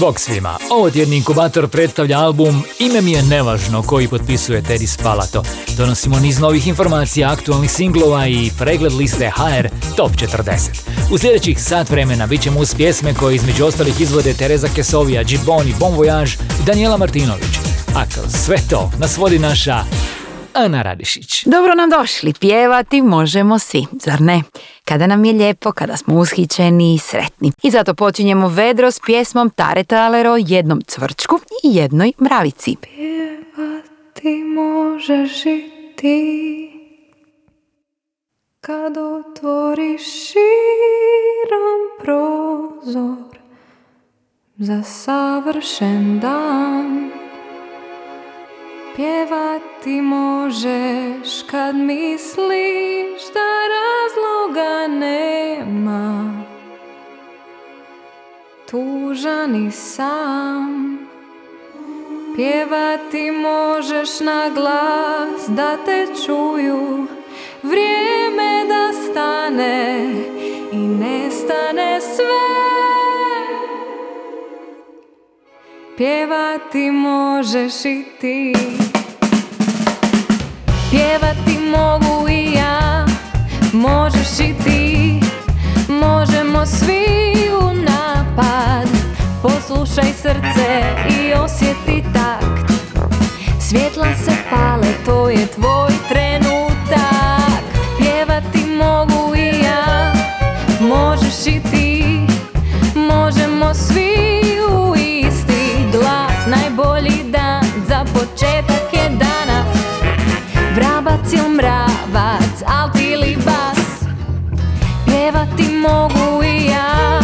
Bog svima, ovo tjedni inkubator predstavlja album Ime mi je nevažno koji potpisuje Teddy Spalato. Donosimo niz novih informacija, aktualnih singlova i pregled liste HR Top 40. U sljedećih sat vremena bit ćemo uz pjesme koje između ostalih izvode Tereza Kesovija, Giboni, Bon Voyage i Daniela Martinović. A kroz sve to nas vodi naša Ana Radišić. Dobro nam došli, pjevati možemo svi, zar ne? Kada nam je lijepo, kada smo ushićeni i sretni. I zato počinjemo vedro s pjesmom Tare Talero, jednom cvrčku i jednoj mravici. Pjevati možeš i ti Kad otvoriš širom prozor Za savršen dan Pjevati možeš kad misliš da razloga nema. Tužan i sam Pjevati možeš na glas da te čuju. Vrijeme da stane i nestane sve. Pjevati možeš i ti Pjevati mogu i ja. Možeš i ti. Možemo svi u napad. Poslušaj srce i osjeti takt. Svjetla se pale, to je tvoj trenutak. Pjevati mogu i ja. Možeš i ti. Možemo svi mogu i ja.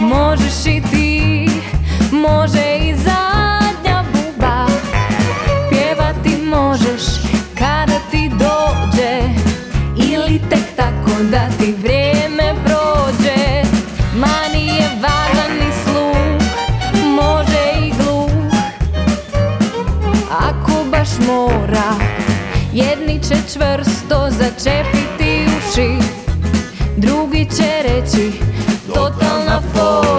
Možeš i ti Može i zadnja buba. Pjevati možeš kada ti dođe Ili tek tako da ti vrijeme prođe. Ma nije važan ni sluh Može i gluh. Ako baš mora Jedni će čvrsto začepiti uši Drugi će reći Totalna fora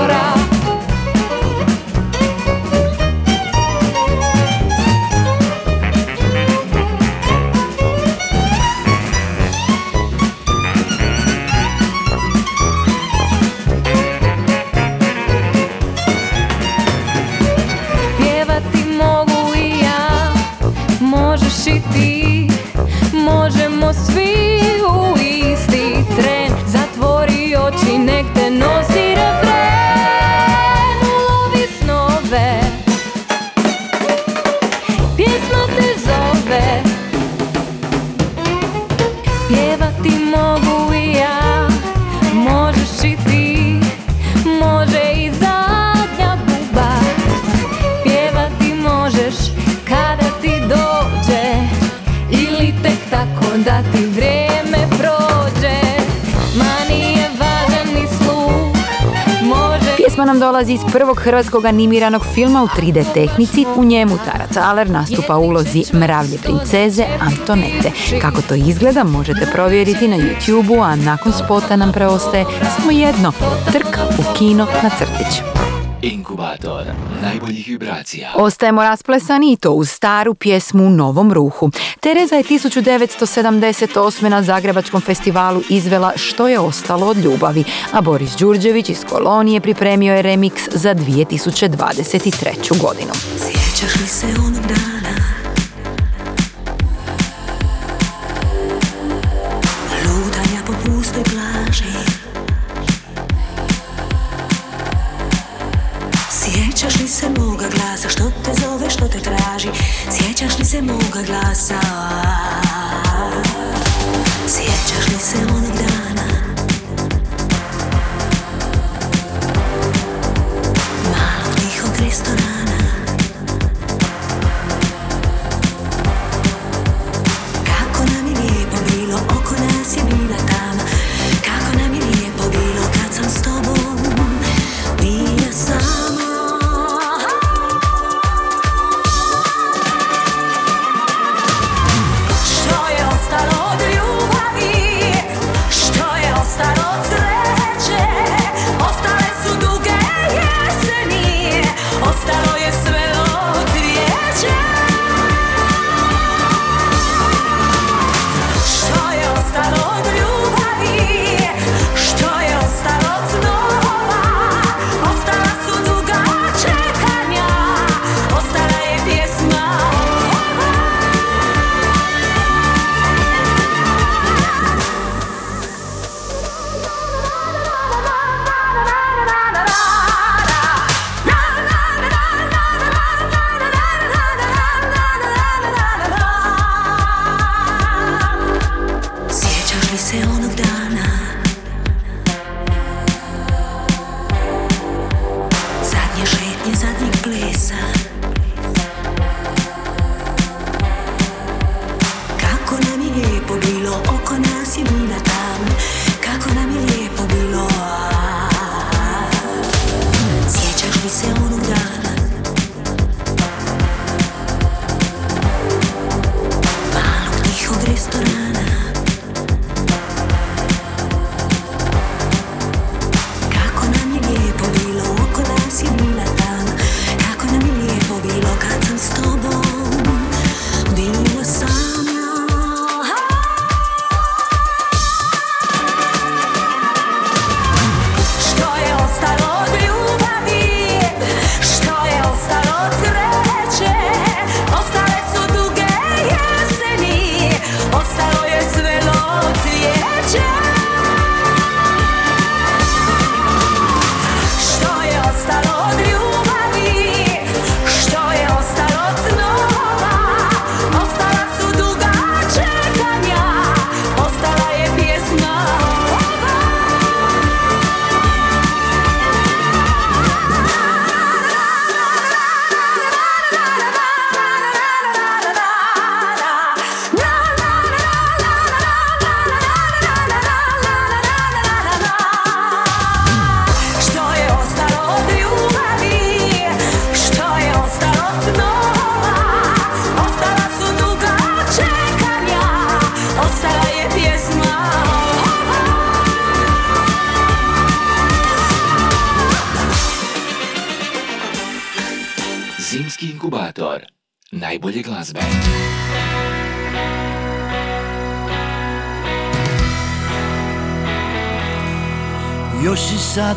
dolazi iz prvog hrvatskog animiranog filma u 3D tehnici. U njemu Tara Taler nastupa u ulozi mravlje princeze Antonete. Kako to izgleda možete provjeriti na YouTube-u, a nakon spota nam preostaje samo jedno, trka u kino na crtić. Inkubator najboljih vibracija. Ostajemo rasplesani i to uz staru pjesmu u novom ruhu. Tereza je 1978. na Zagrebačkom festivalu izvela Što je ostalo od ljubavi, a Boris Đurđević iz Kolonije pripremio je remix za 2023. godinu. Sjećaš li se onog dana glasa Što te zove, što te traži? Sjećaš li se moga glasa? Sjećaš li se onog dana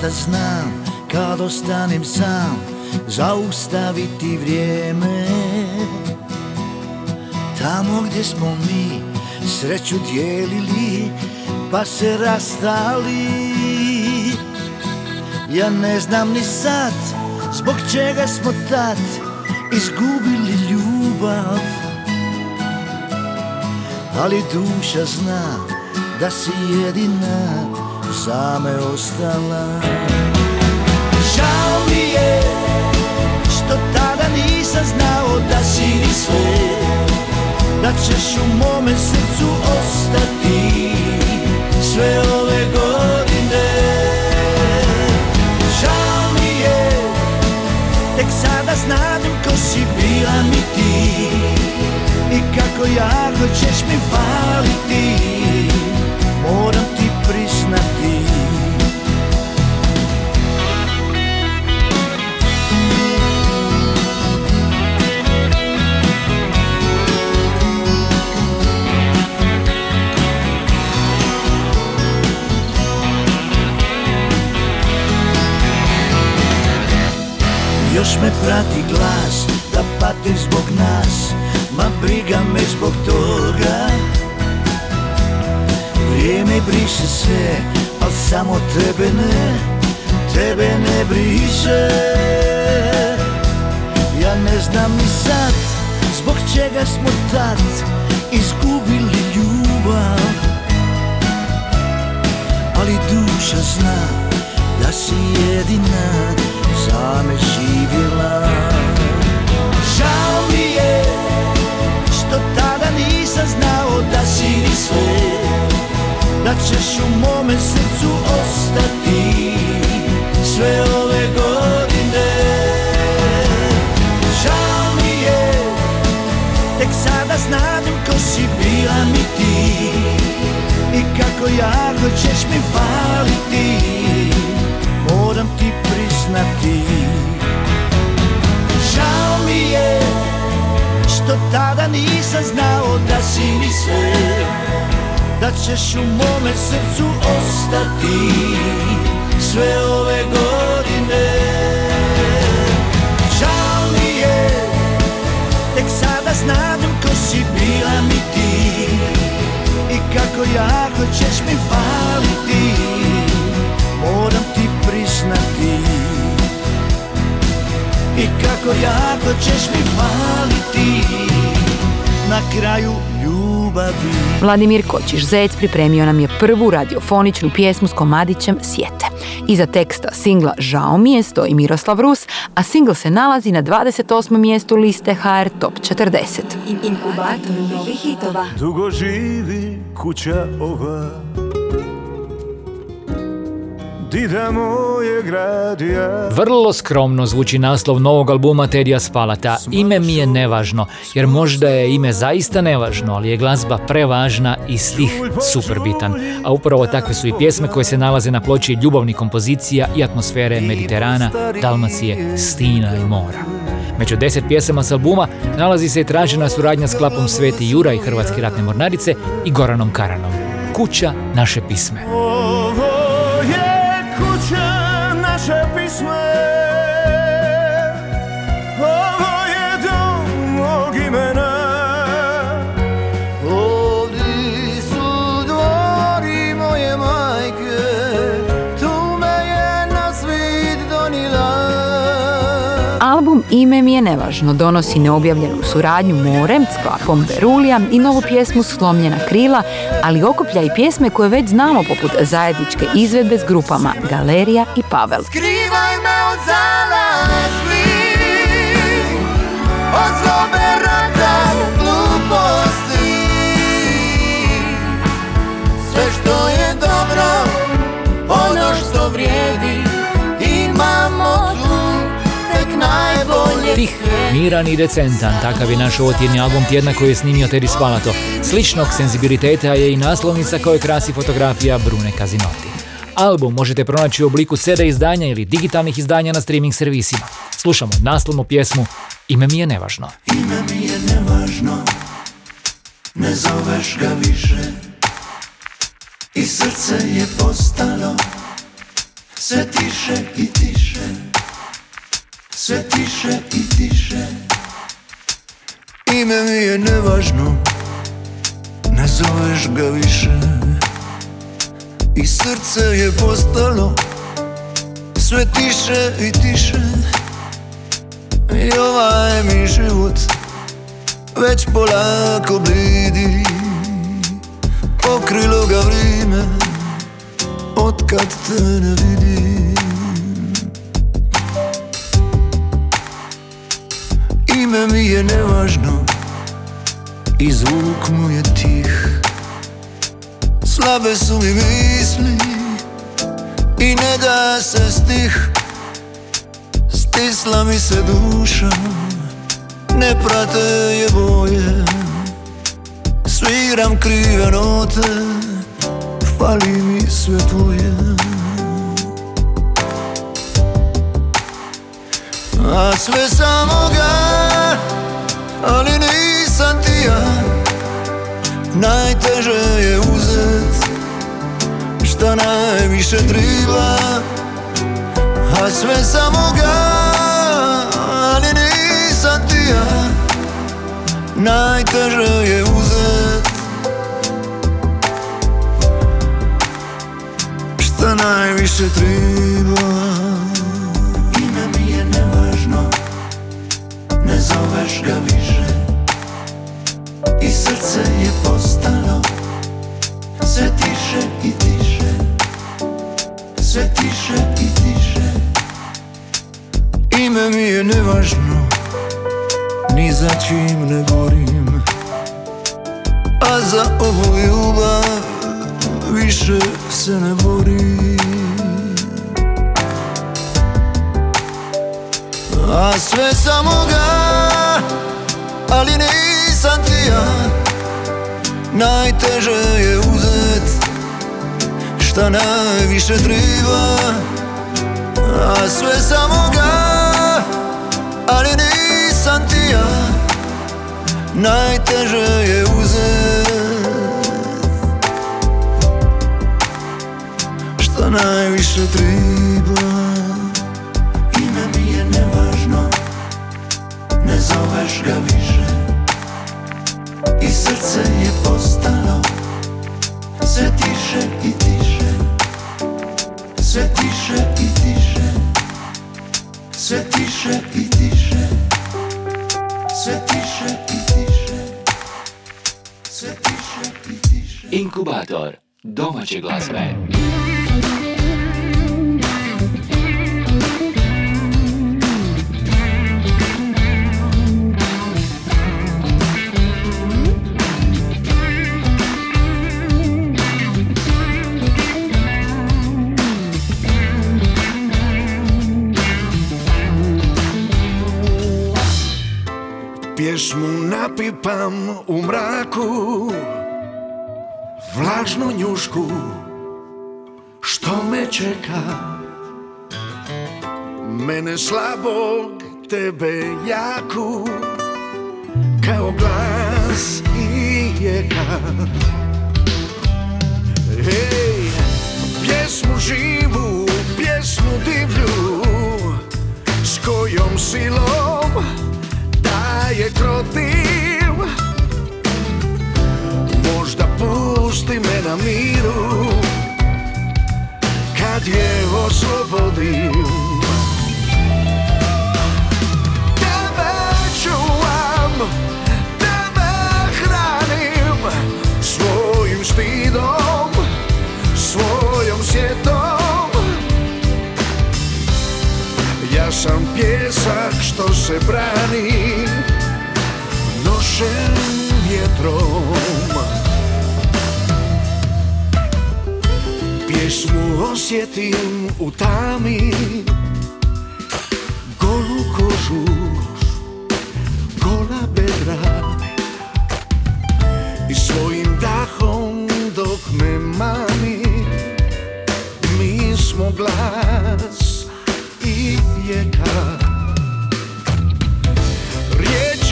i sada znam kad ostanem sam Zaustaviti vrijeme. Tamo gdje smo mi sreću dijelili Pa se rastali. Ja ne znam ni sad Zbog čega smo tad Izgubili ljubav. Ali duša zna Da si jedina za me ostala Žao mi je što tada nisam znao da si ni sve Da ćeš u mome srcu ostati sve ove godine. Žao mi je, tek sada znam ko si bila mi ti I kako jako ćeš mi faliti. Moram ti priznati Još me prati glas da patim zbog nas Ma briga me zbog toga Vrijeme briše sve, al samo tebe ne Tebe ne briše. Ja ne znam ni sad Zbog čega smo tad izgubili ljubav. Ali duša zna da si jedina za me živjela. Žao mi je što tada nisam znao da si ni sve Da ćeš u mome srcu ostati sve ove godine. Žao mi je, tek sada znam ko si bila mi ti I kako jako ćeš mi faliti. Moram ti priznati. Žao mi je što tada nisam znao da si ni sve ćeš u mome srcu ostati sve ove godine. Žao mi je, tek sada znam ko si bila mi ti I kako jako ćeš mi faliti Moram ti priznati I kako jako ćeš mi faliti Na kraju ljubavi Vladimir Kočiš Zec pripremio nam je prvu radiofoničnu pjesmu s komadićem Sjete. Iza teksta singla Žao mi je stoji Miroslav Rus, a singl se nalazi na 28. mjestu liste HR Top 40. Inkubator novih hitova. Dugo živi kuća ova Dida moje gradija Vrlo skromno zvuči naslov novog albuma Tedija Spalata. Ime mi je nevažno, jer možda je ime zaista nevažno, ali je glazba prevažna i stih super bitan. A upravo takve su i pjesme koje se nalaze na ploči ljubavnih kompozicija i atmosfere Mediterana, Dalmacije, Stina i mora. Među deset pjesama s albuma nalazi se i tražena suradnja s klapom Sveti Jura i Hrvatske ratne mornarice i Goranom Karanom. Kuća naše pisme. Naše pisme Ime mi je nevažno donosi neobjavljenu suradnju Morem s klapom Berulija i novu pjesmu Slomljena krila, ali okuplja i pjesme koje već znamo poput zajedničke izvedbe s grupama Galerija i Pavel. Skrivaj me od Tih, miran i decentan, takav je naš ovotjedni album tjedna koji je snimio Teddy Spalato. Sličnog senzibiliteta je i naslovnica koje krasi fotografija Brune Kazinoti. Album možete pronaći u obliku CD izdanja ili digitalnih izdanja na streaming servisima. Slušamo naslovnu pjesmu Ime mi je nevažno. Ime mi je nevažno Ne zoveš ga više I srce je postalo Sve tiše i tiše Sve tiše i tiše. Ime mi je nevažno Ne zoveš ga više. I srce je postalo Sve tiše i tiše. I ovaj mi život Već polako blidi. Pokrilo ga vrijeme Otkad te ne vidim Ime mi je nevažno. I zvuk mu je tih. Slabe su mi misli I ne da se stih. Stisla mi se duša Ne prate je boje. Sviram krive note Fali mi sve tvoje. A sve samo ga Ali nisam ti ja. Najteže je uzet Šta najviše triba. A sve samo ga. Ali nisam ti ja. Najteže je uzet Šta najviše triba. Ime mi je nevažno Ne zoveš ga više srce je postalo Sve tiše i tiše. Sve tiše i tiše. Ime mi je nevažno Ni za čim ne gorim A za ovu ljubav Više se ne borim. A sve samo ga Ali nisam ti ja Najteže je uzet Šta najviše triba A sve samo ga Ali nisam ti ja. Najteže je uzet Šta najviše triba. Ime mi je nevažno Ne zoveš ga više srce je postalo Sve tiše i tiše. Sve tiše i tiše. Sve tiše i tiše. Sve tiše i tiše. Sve tiše i tiše. Inkubator domaće glazbe. Pjesmu napipam u mraku Vlažnu njušku Što me čeka? Mene slabog, tebe jaku Kao glas i jeka. Hej, pjesmu živu, pjesmu divlju S kojom silom daje krotiv Možda pusti me na miru Kad je oslobodim. Tebe čuvam Tebe hranim Svojim stidom Svojom sjetom Ja sam pjesak što se brani Nošen vjetrom. Pjesmu osjetim u tami Golu kožu Gola bedra. I svojim dahom dok me mami Mi smo glas i rijeka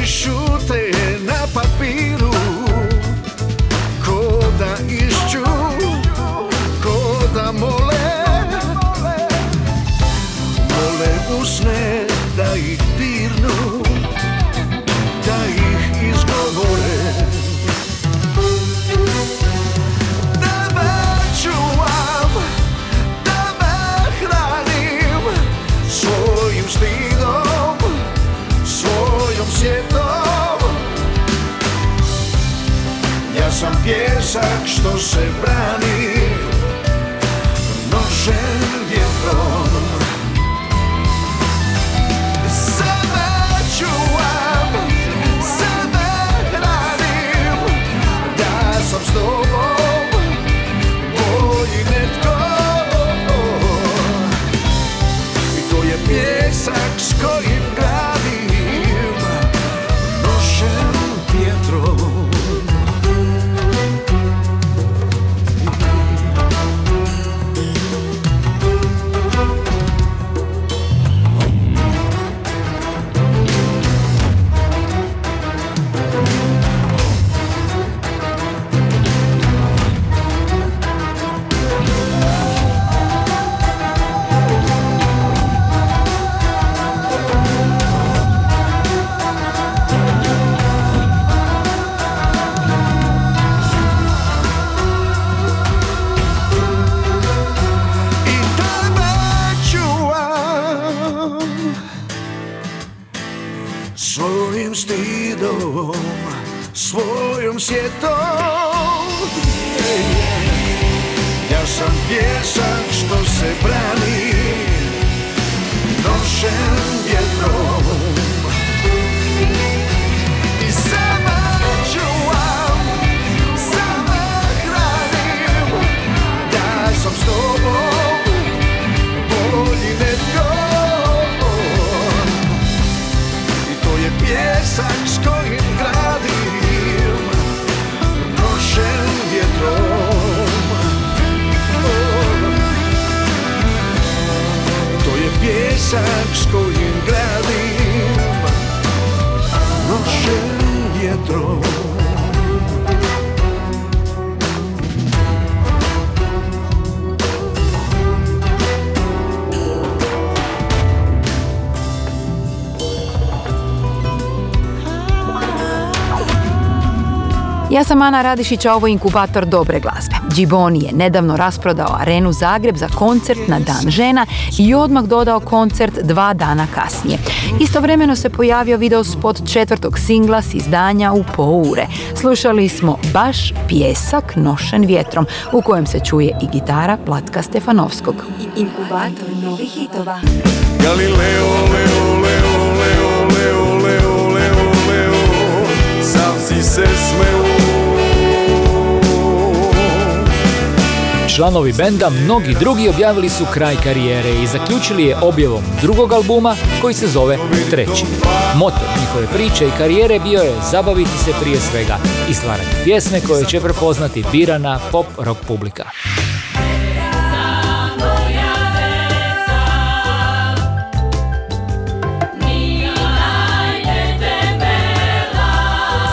pjesak što Me. justos sembran Ja sam Ana Radišić, a ovo je inkubator dobre glazbe. Giboni je nedavno rasprodao arenu Zagreb za koncert na Dan žena i odmah dodao koncert dva dana kasnije. Istovremeno se pojavio video spot četvrtog singla s izdanja u poure. Slušali smo baš pjesak nošen vjetrom u kojem se čuje i gitara Vlatka Stefanovskog. Inkubator novih hitova. Galileo, leo, leo, leo, leo, leo, leo, leo, savci se smeju. Članovi benda, mnogi drugi objavili su kraj karijere i zaključili je objavom drugog albuma koji se zove Treći. Motor njihove priče i karijere bio je zabaviti se prije svega i stvarati pjesme koje će prepoznati birana pop rock publika.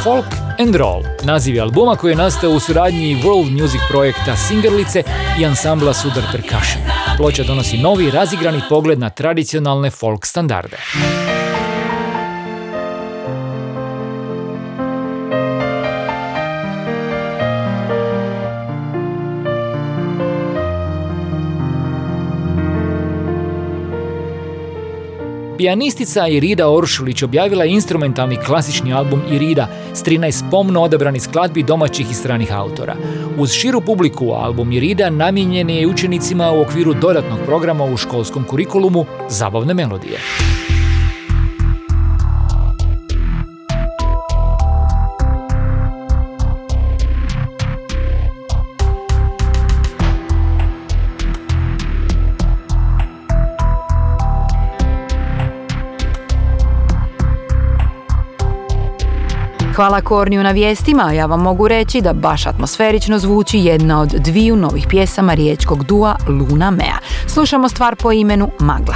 Folk and Roll, naziv je albuma koji je nastao u suradnji World Music projekta Singerlice i ansambla Sudar Percussion. Ploča donosi novi razigrani pogled na tradicionalne folk standarde. Pijanistica Irida Oršulić objavila je instrumentalni klasični album Irida s 13 pomno odabranih skladbi domaćih i stranih autora. Uz širu publiku album Irida namijenjen je učenicima u okviru dodatnog programa u školskom kurikulumu Zabavne melodije. Hvala Korniju na vijestima, ja vam mogu reći da baš atmosferično zvuči jedna od dviju novih pjesama riječkog dua Luna Mea. Slušamo stvar po imenu Magla.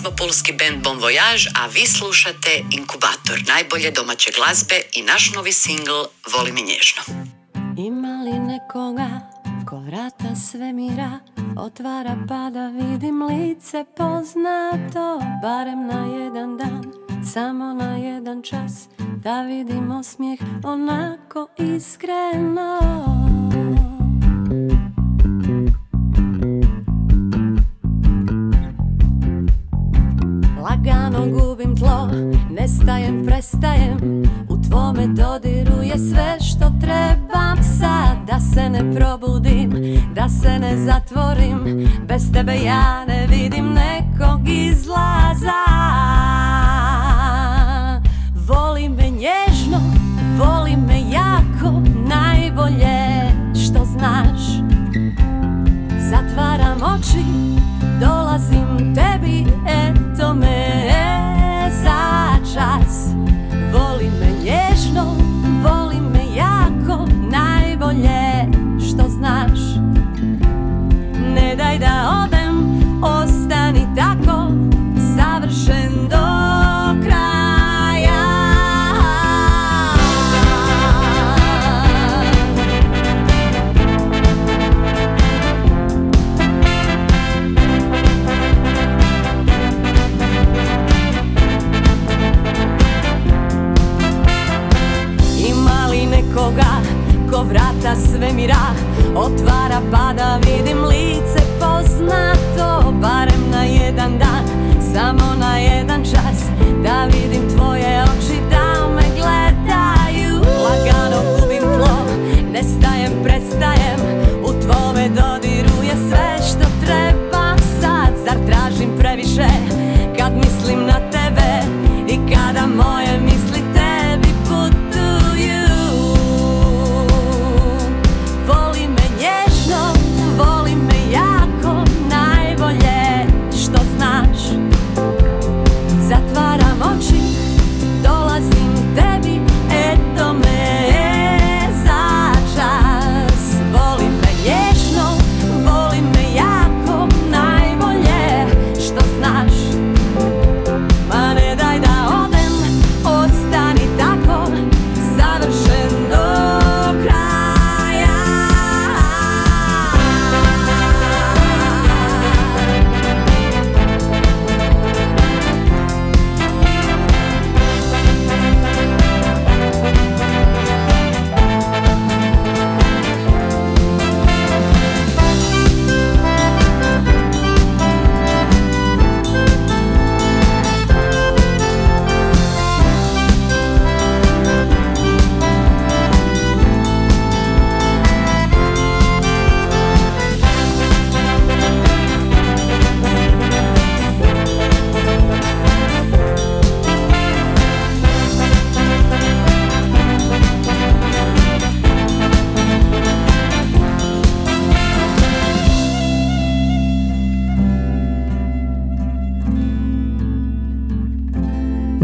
Smo pulski band Bon Voyage, a vi slušate Inkubator, najbolje domaće glazbe i naš novi singl Voli me nježno. Ima li nekoga ko vrata svemira Otvara pa da vidim lice poznato Barem na jedan dan, samo na jedan čas Da vidim osmijeh onako iskreno Lagano gubim tlo, nestajem, prestajem. U tvome dodiru je sve što trebam sad. Da se ne probudim, da se ne zatvorim. Bez tebe ja ne vidim nekog izlaza. Voli me nježno, voli me jako. Najbolje što znaš. Zatvaram oči, dolazim tebi, eto me za čas. Voli me nježno, voli me jako, najbolje što znaš. Ne daj da odem, Otvara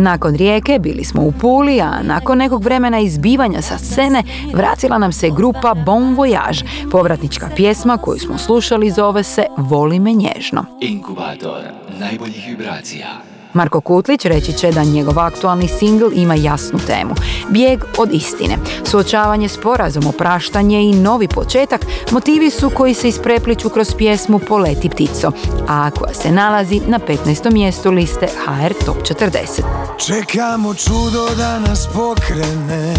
Nakon rijeke bili smo u Puli, a nakon nekog vremena izbivanja sa scene vratila nam se grupa Bon Voyage. Povratnička pjesma koju smo slušali zove se Voli me nježno. Inkubator najboljih vibracija. Marko Kutlić reći će da njegov aktualni singl ima jasnu temu. Bijeg od istine, suočavanje s porazom, opraštanje i novi početak motivi su koji se isprepliču kroz pjesmu Poleti ptico, a koja se nalazi na 15. mjestu liste HR Top 40. Čekamo čudo da nas pokrene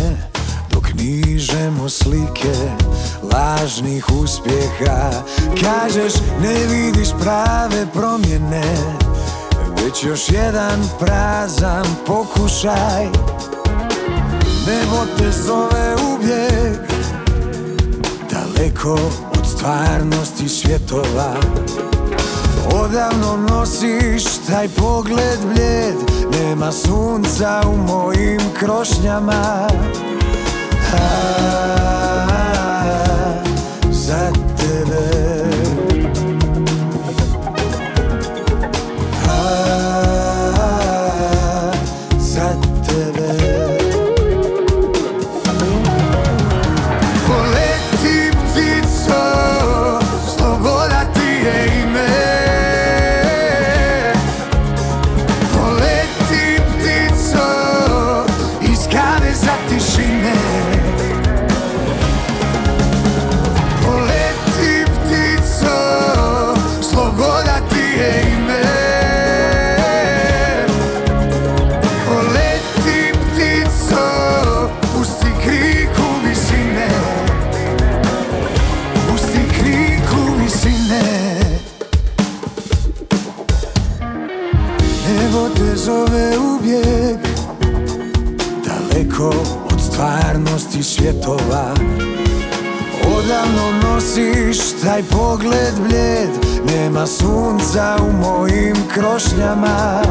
Dok nižemo slike lažnih uspjeha Kažeš ne vidiš prave promjene Već još jedan prazan pokušaj. Nebo te zove u bijeg Daleko od stvarnosti svjetova. Odavno nosiš taj pogled bljed Nema sunca u mojim krošnjama Taj pogled bljed Nema sunca u mojim krošnjama.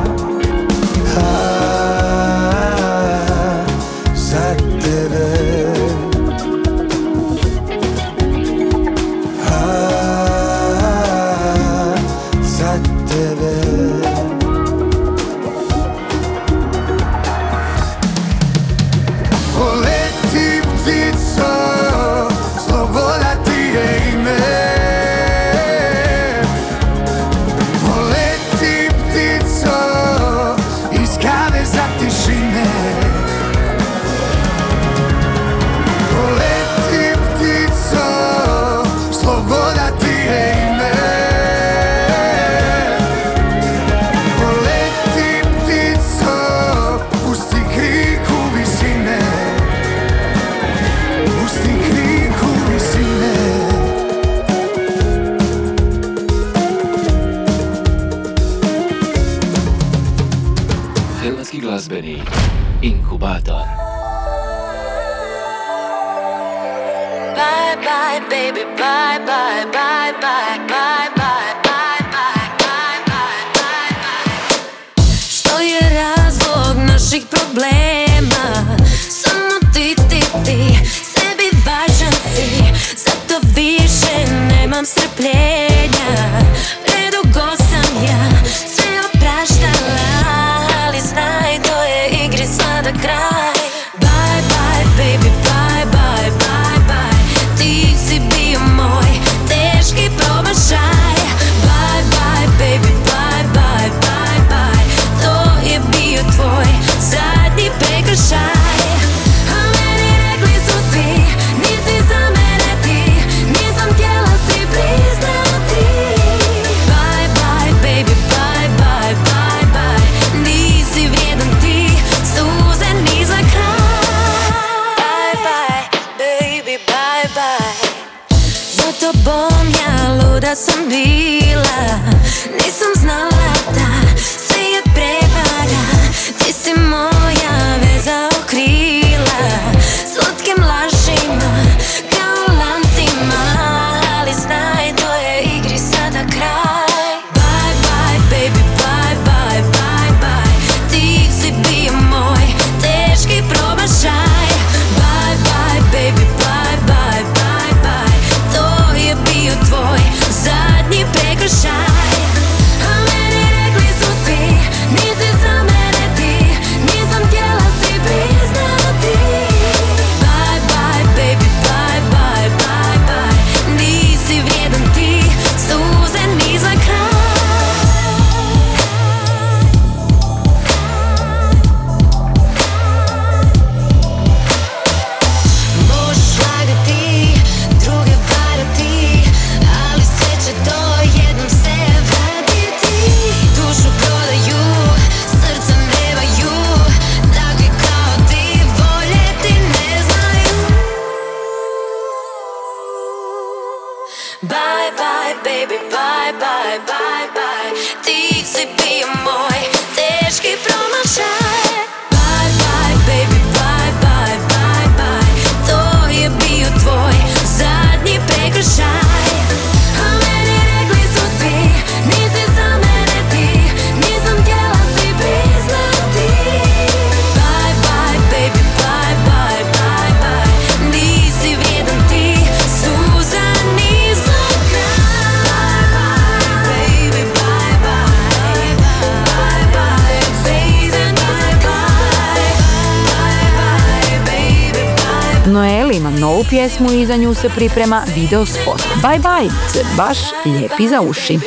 ovu pjesmu i za nju se priprema video spot. Bye bye, se baš lijepi za uši.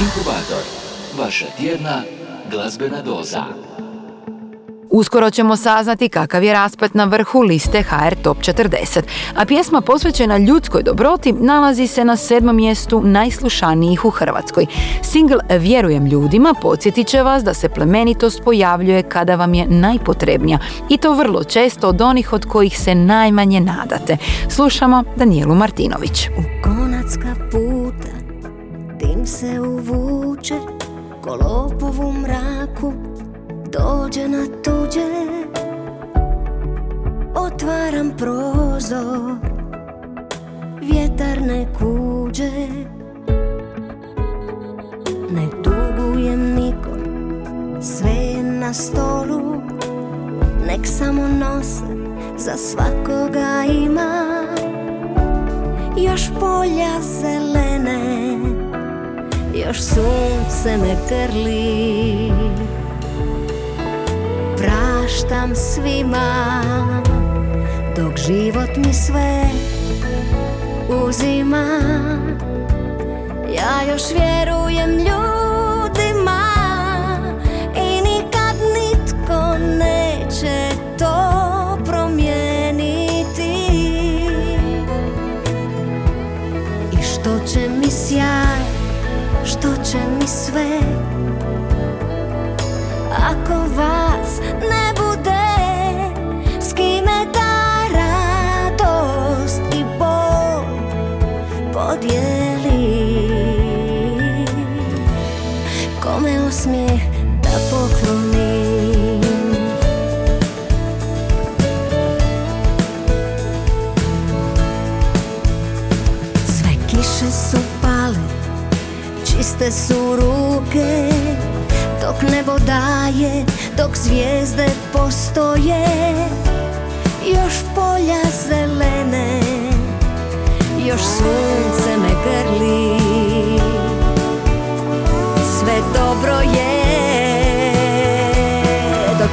Inkubator, vaša tjedna glazbena doza. Uskoro ćemo saznati kakav je raspet na vrhu liste HR Top 40, a pjesma posvećena ljudskoj dobroti nalazi se na sedmom mjestu najslušanijih u Hrvatskoj. Singl Vjerujem ljudima podsjetit će vas da se plemenitost pojavljuje kada vam je najpotrebnija i to vrlo često od onih od kojih se najmanje nadate. Slušamo Danijelu Martinović. U konacka puta dim se uvuče kolopovu mraku dođe na tuđe Otvaram prozor Vjetar ne kuđe Ne dugujem nikom Sve je na stolu Nek samo nose Za svakoga ima Još polja zelene Još sunce me grli. Praštam svima, dok život mi sve uzima. Ja još vjerujem ljudima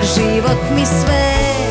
život mi sve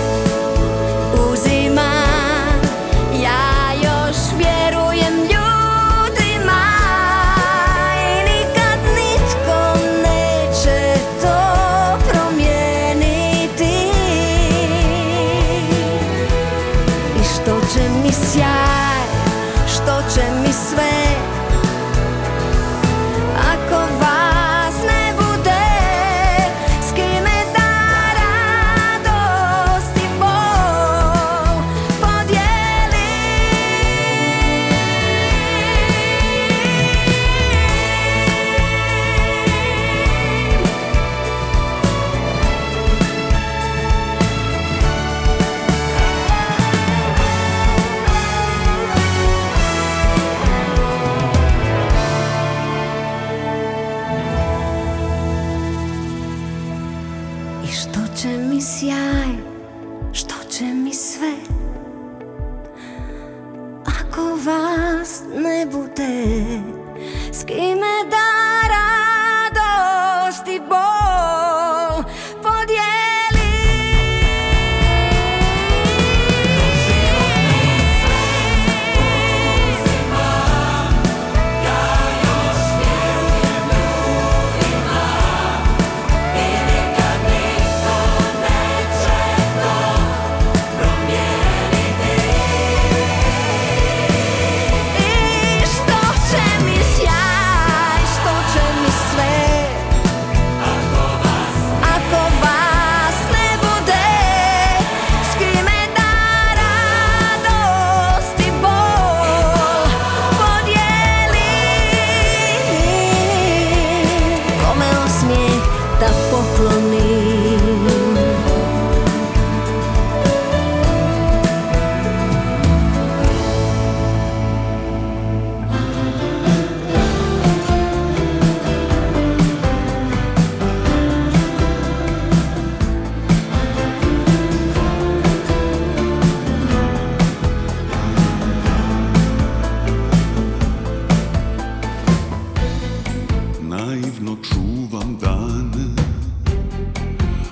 Naivno čuvam dane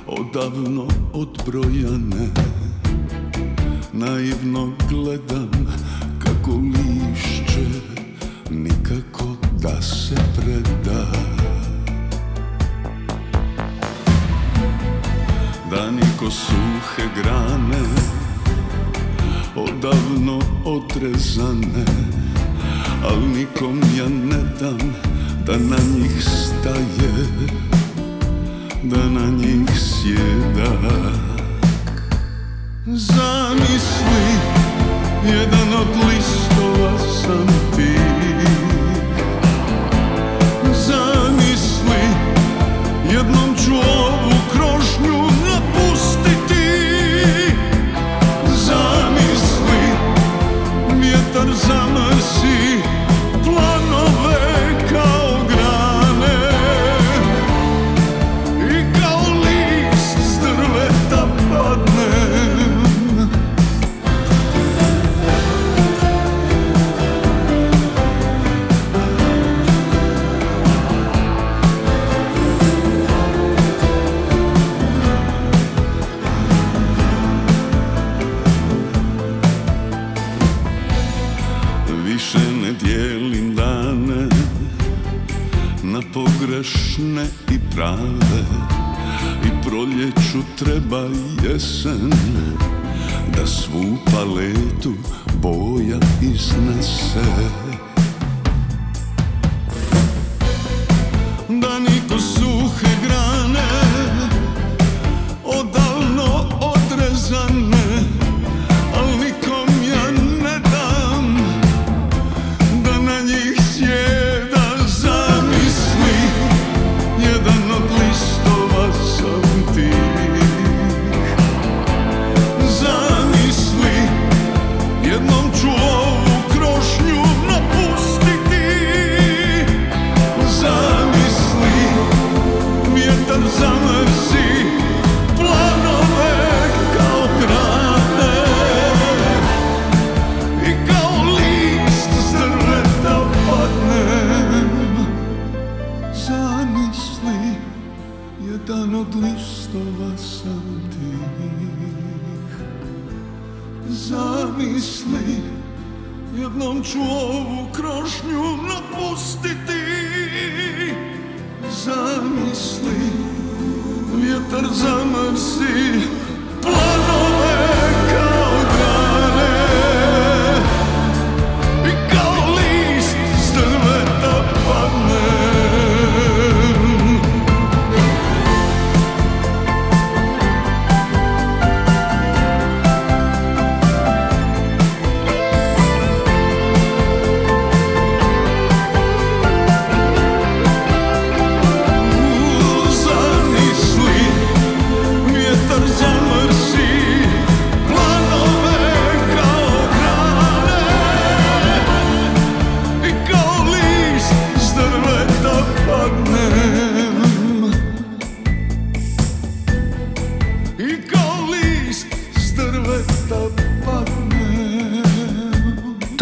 Odavno odbrojane. Naivno gledam kako lišće Nikako da se preda. Dani ko suhe grane Odavno odrezane Al nikom ja ne dam da na njih staje Da na njih sjeda. Zamisli, jedan od listova sam ti. Zamisli, jednom ću ovu krošnju napustiti. Zamisli, vjetar zamrz treba jesen Da svu paletu boja iznese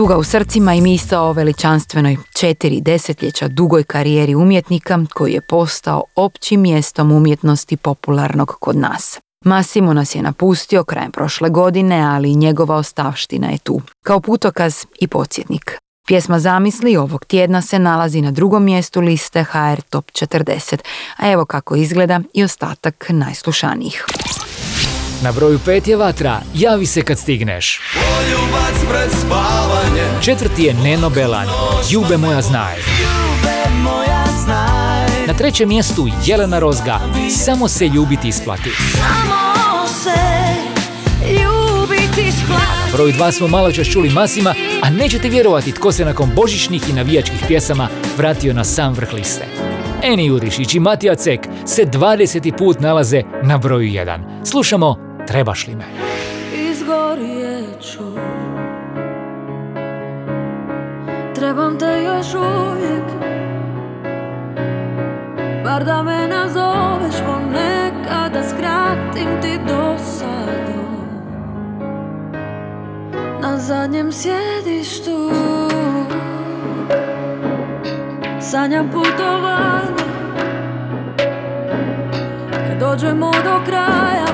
Tuga u srcima i misao o veličanstvenoj četiri desetljeća dugoj karijeri umjetnika koji je postao općim mjestom umjetnosti popularnog kod nas. Massimo nas je napustio krajem prošle godine, ali njegova ostavština je tu, kao putokaz i podsjetnik. Pjesma Zamisli ovog tjedna se nalazi na drugom mjestu liste HR Top 40, a evo kako izgleda i ostatak najslušanijih. Na broju pet je Vatra, javi se kad stigneš. Pred Četvrti je Neno Belan, Ljube moja znaj. Na trećem mjestu Jelena Rozga, Samo se ljubiti isplati. Samo se ljubiti splati Broj dva smo malo čas čuli Masima, a nećete vjerovati tko se nakon božićnih i navijačkih pjesama vratio na sam vrh liste. Eni Jurišić i Matija Cek se 20. put nalaze na broju 1. Slušamo Trebaš li me? Izgorjeću Trebam te još uvijek. Bar da me nazoveš ponekad Da skratim ti dosadu. Na zadnjem sjedištu. Sanjam putovanje. Kad dođemo do kraja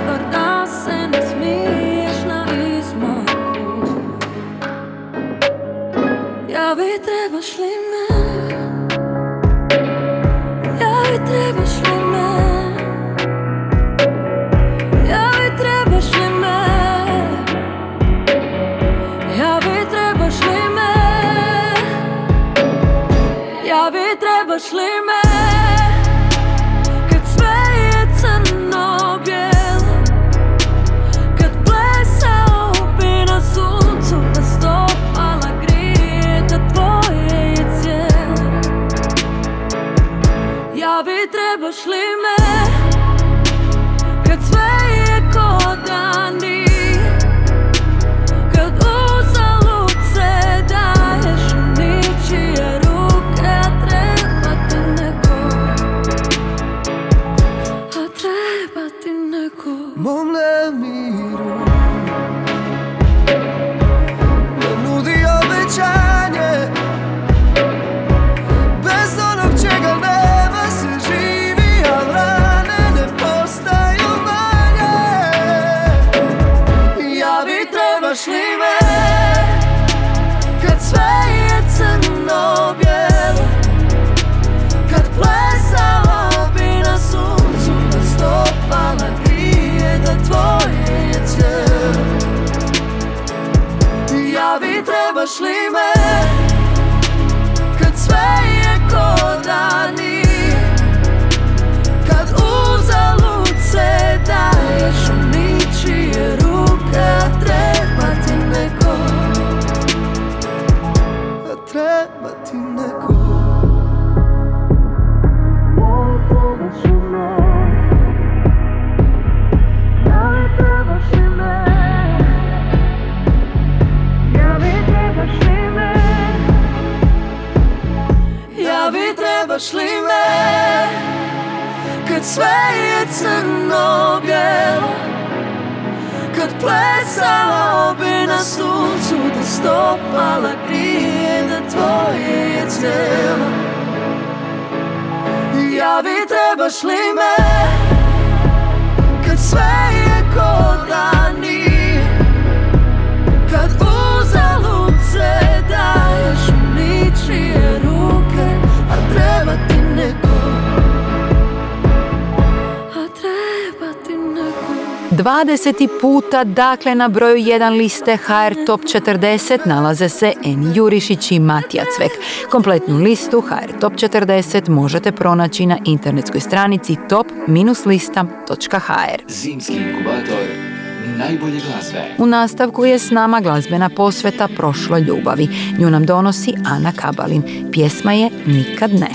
20. puta, dakle na broju 1 liste HR Top 40 nalaze se Eni Jurišić i Matija Cvek. Kompletnu listu HR Top 40 možete pronaći na internetskoj stranici top-lista.hr. Zimski inkubator najbolje glazbe. U nastavku je s nama glazbena posveta prošloj ljubavi. Nju nam donosi Ana Kabalin. Pjesma je Nikad ne.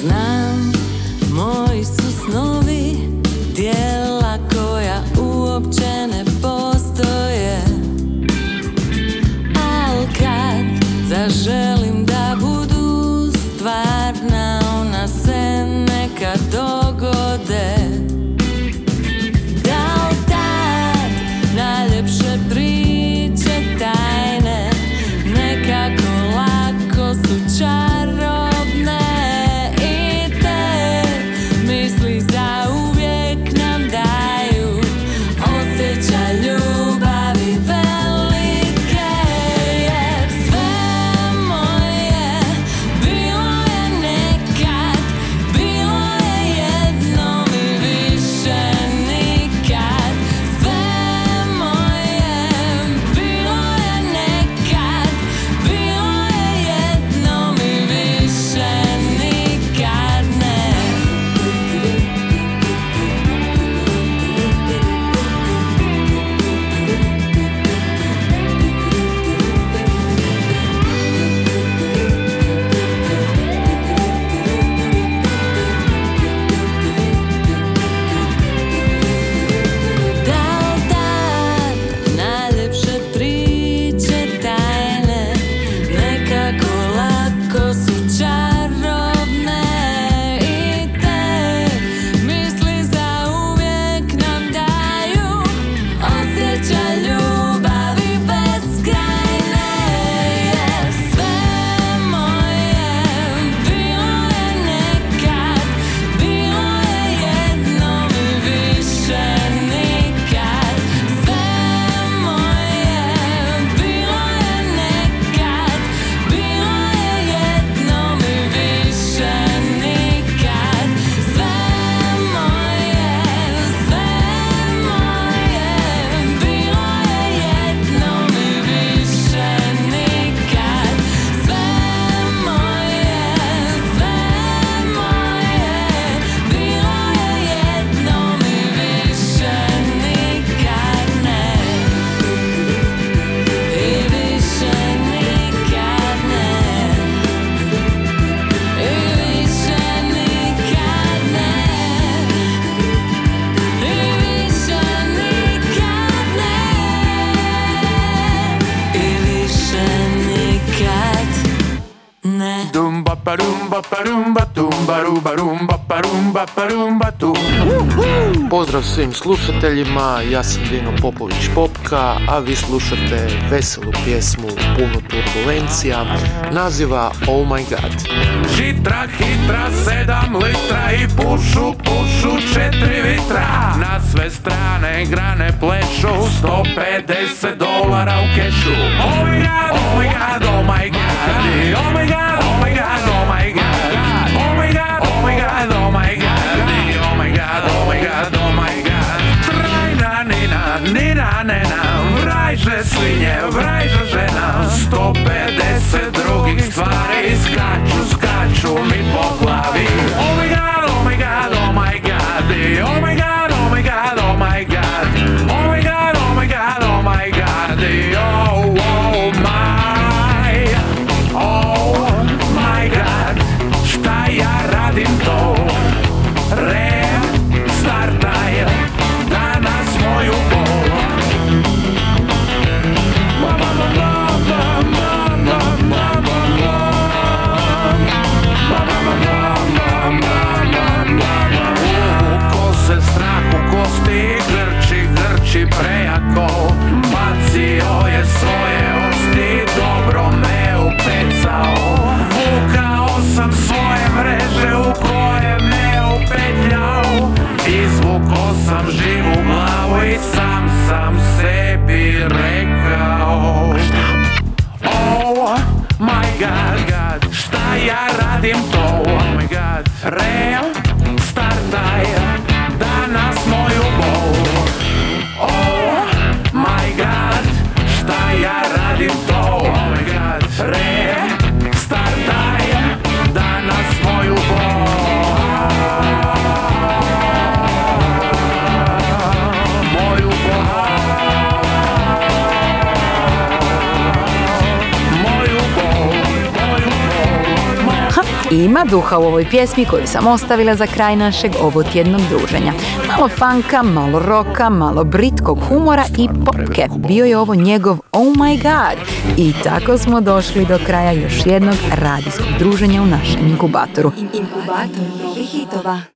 Znam, moji su snovi uopće ne postoje. Al kad zaželim Svim slušateljima, ja sam Dino Popović Popka, a vi slušate veselu pjesmu puno turbulencija, naziva Oh My God. Žitra hitra sedam litra i pušu pušu četiri vitra. Na sve strane grane plešu 150 dolara u kešu. Oh my god, oh my god, oh my god Oh my god, oh my god, nina, nina nena Vrajže svinje, vrajže žena. 150 drugih stvari Skaču, skaču mi po glavi Oh duha u ovoj pjesmi koju sam ostavila za kraj našeg ovotjednog druženja. Malo fanka, malo roka, malo britkog humora i popke. Bio je ovo njegov Oh my god. I tako smo došli do kraja još jednog radijskog druženja u našem inkubatoru. Inkubator novih hitova.